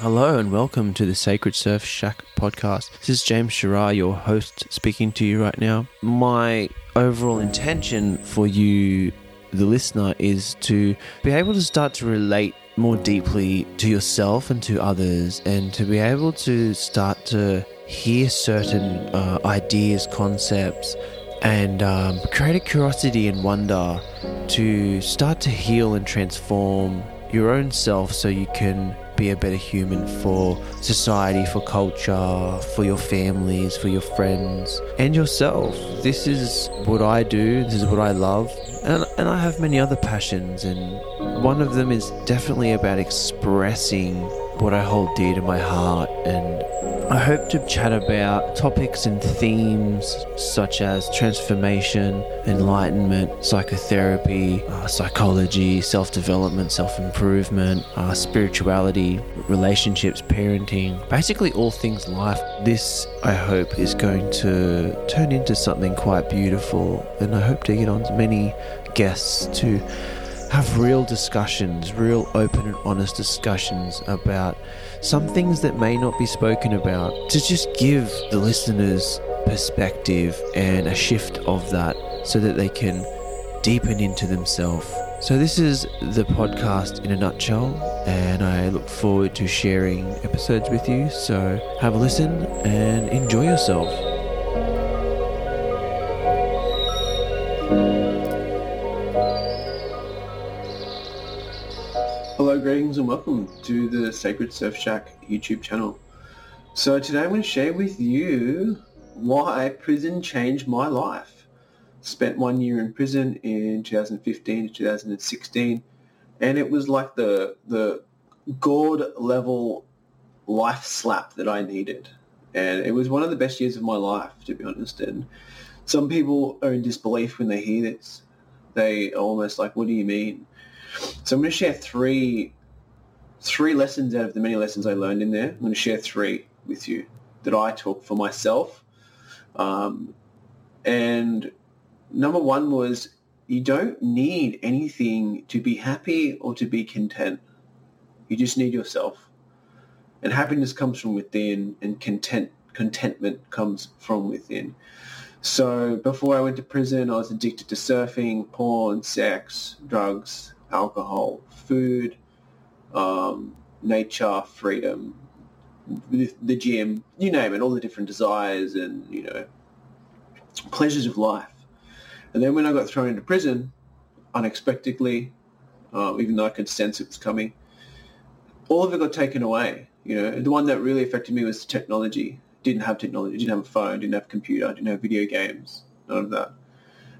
Hello and welcome to the Sacred Surf Shack podcast. This is James Shirar, your host, speaking to you right now. My overall intention for you, the listener, is to be able to start to relate more deeply to yourself and to others, and to be able to start to hear certain uh, ideas, concepts, and um, create a curiosity and wonder to start to heal and transform your own self so you can be a better human for society, for culture, for your families, for your friends, and yourself. This is what I do, this is what I love, and, and I have many other passions, and one of them is definitely about expressing what I hold dear to my heart and I hope to chat about topics and themes such as transformation, enlightenment, psychotherapy, uh, psychology, self development, self improvement, uh, spirituality, relationships, parenting basically, all things life. This, I hope, is going to turn into something quite beautiful, and I hope to get on many guests to have real discussions, real open and honest discussions about some things that may not be spoken about, to just give the listeners perspective and a shift of that so that they can deepen into themselves. So, this is the podcast in a nutshell, and I look forward to sharing episodes with you. So, have a listen and enjoy yourself. Greetings, and welcome to the Sacred Surf Shack YouTube channel. So today I'm going to share with you why prison changed my life. Spent one year in prison in 2015 to 2016, and it was like the the God level life slap that I needed. And it was one of the best years of my life, to be honest. And some people are in disbelief when they hear this. They are almost like, what do you mean? So I'm going to share three three lessons out of the many lessons I learned in there. I'm going to share three with you that I took for myself. Um, and number one was you don't need anything to be happy or to be content. You just need yourself. And happiness comes from within and content contentment comes from within. So before I went to prison, I was addicted to surfing, porn, sex, drugs, alcohol, food, um, nature, freedom, the, gym, you name it, all the different desires and, you know, pleasures of life. And then when I got thrown into prison, unexpectedly, uh, even though I could sense it was coming, all of it got taken away. You know, the one that really affected me was technology. Didn't have technology, didn't have a phone, didn't have a computer, didn't have video games, none of that.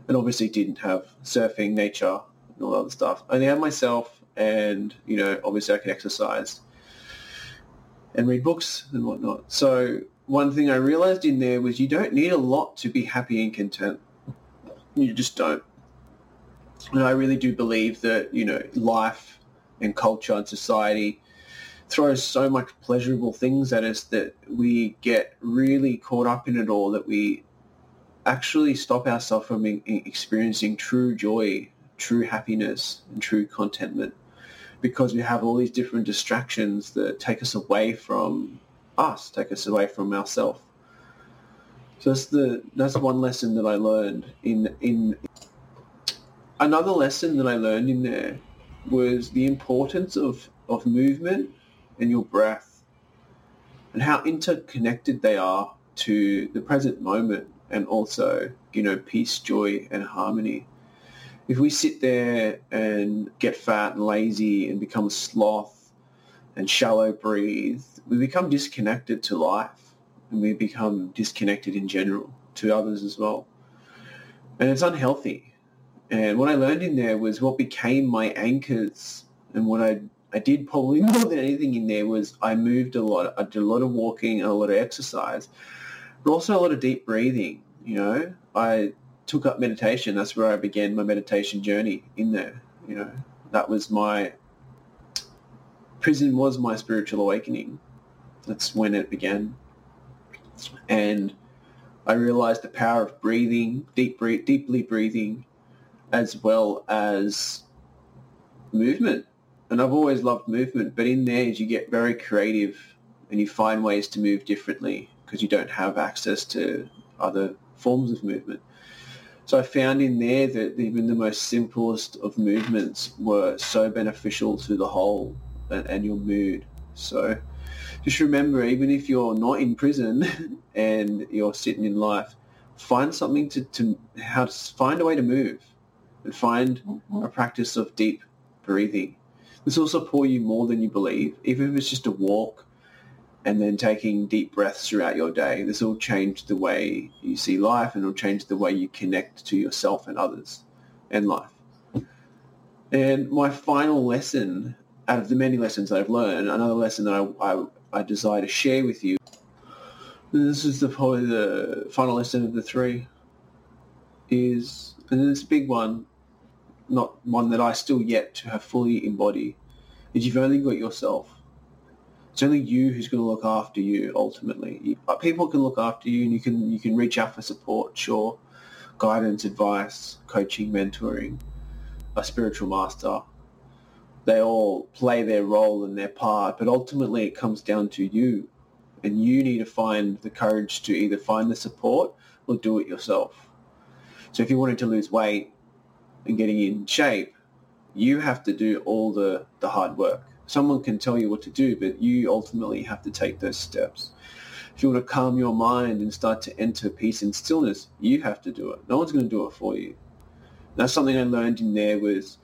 And obviously didn't have surfing, nature, and all that other stuff. I only have myself and, you know, obviously I can exercise and read books and whatnot. So one thing I realized in there was you don't need a lot to be happy and content. You just don't. And I really do believe that, you know, life and culture and society throws so much pleasurable things at us that we get really caught up in it all that we actually stop ourselves from experiencing true joy true happiness and true contentment because we have all these different distractions that take us away from us, take us away from ourselves. So that's the that's one lesson that I learned in in another lesson that I learned in there was the importance of, of movement and your breath and how interconnected they are to the present moment and also, you know, peace, joy and harmony if we sit there and get fat and lazy and become sloth and shallow breathe, we become disconnected to life and we become disconnected in general to others as well. And it's unhealthy. And what I learned in there was what became my anchors and what I I did probably more than anything in there was I moved a lot. I did a lot of walking and a lot of exercise, but also a lot of deep breathing. You know, I took up meditation. That's where I began my meditation journey in there. You know, that was my prison was my spiritual awakening. That's when it began. And I realized the power of breathing, deep breathe, deeply breathing, as well as movement. and I've always loved movement, but in there you get very creative and you find ways to move differently because you don't have access to other forms of movement. So I found in there that even the most simplest of movements were so beneficial to the whole and, and your mood. So just remember, even if you're not in prison and you're sitting in life, find something to, to how to find a way to move and find mm-hmm. a practice of deep breathing. This will support you more than you believe, even if it's just a walk and then taking deep breaths throughout your day. This will change the way you see life and it'll change the way you connect to yourself and others and life. And my final lesson, out of the many lessons I've learned, another lesson that I, I, I desire to share with you this is the, probably the final lesson of the three. Is and it's a big one, not one that I still yet to have fully embodied. Is you've only got yourself. It's only you who's going to look after you ultimately. Uh, people can look after you, and you can you can reach out for support, sure, guidance, advice, coaching, mentoring, a spiritual master. They all play their role and their part, but ultimately it comes down to you and you need to find the courage to either find the support or do it yourself. So if you wanted to lose weight and getting in shape, you have to do all the, the hard work. Someone can tell you what to do, but you ultimately have to take those steps. If you want to calm your mind and start to enter peace and stillness, you have to do it. No one's going to do it for you. That's something I learned in there was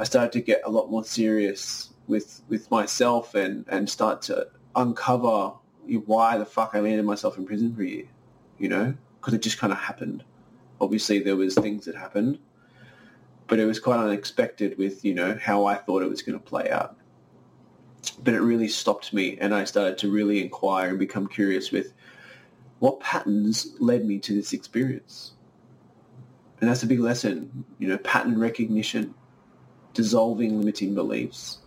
I started to get a lot more serious with with myself and, and start to uncover why the fuck I landed myself in prison for a year, you know, because it just kind of happened. Obviously, there was things that happened, but it was quite unexpected with you know how I thought it was going to play out. But it really stopped me, and I started to really inquire and become curious with what patterns led me to this experience. And that's a big lesson, you know, pattern recognition, dissolving limiting beliefs,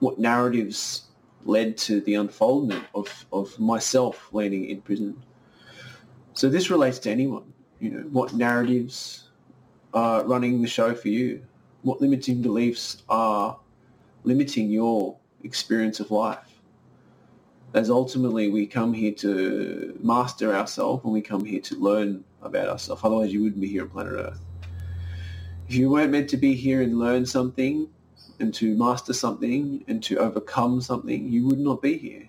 what narratives led to the unfoldment of, of myself landing in prison. So this relates to anyone. You know, what narratives are running the show for you? What limiting beliefs are limiting your experience of life? As ultimately we come here to master ourselves and we come here to learn about ourselves. Otherwise you wouldn't be here on planet Earth. If you weren't meant to be here and learn something, and to master something and to overcome something, you would not be here.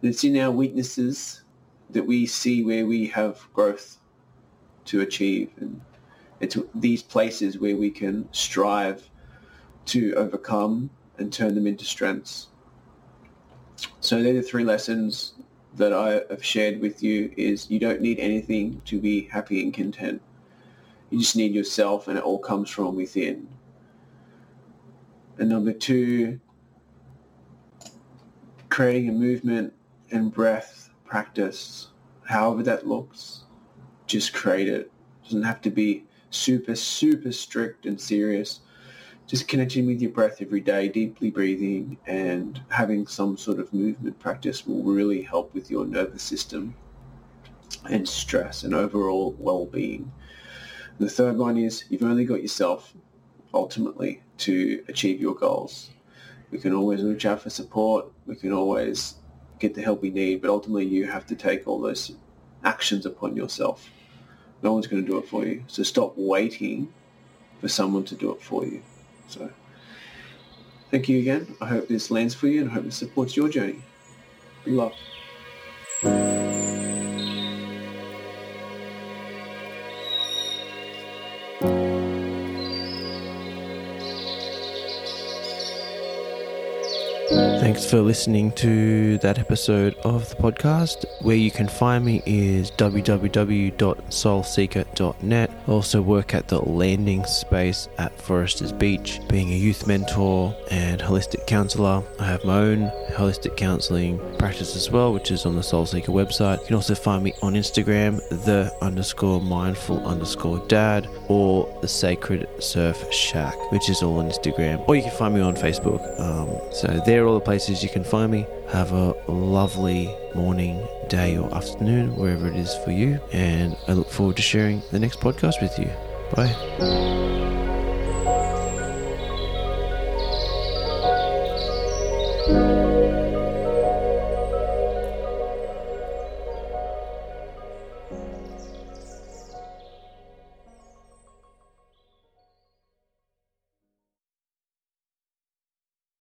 And it's in our weaknesses that we see where we have growth to achieve and it's these places where we can strive to overcome and turn them into strengths. So they're the three lessons that I have shared with you is you don't need anything to be happy and content. You just need yourself and it all comes from within. And number two, creating a movement and breath practice, however that looks, just create it. it. Doesn't have to be super, super strict and serious. Just connecting with your breath every day, deeply breathing and having some sort of movement practice will really help with your nervous system and stress and overall well-being. And the third one is you've only got yourself ultimately to achieve your goals. We can always reach out for support. We can always get the help we need, but ultimately you have to take all those actions upon yourself. No one's going to do it for you. So stop waiting for someone to do it for you. So thank you again. I hope this lands for you and I hope it supports your journey. Love. Thanks for listening to that episode of the podcast. Where you can find me is www.soulseeker.net. I also work at the landing space at Forresters Beach, being a youth mentor and holistic counselor. I have my own holistic counseling practice as well, which is on the Soul Seeker website. You can also find me on Instagram, the underscore mindful underscore dad, or the sacred surf shack, which is all on Instagram. Or you can find me on Facebook. Um, so they're all the places you can find me. Have a lovely morning, day, or afternoon, wherever it is for you. And I look forward to sharing the next podcast with you. Bye.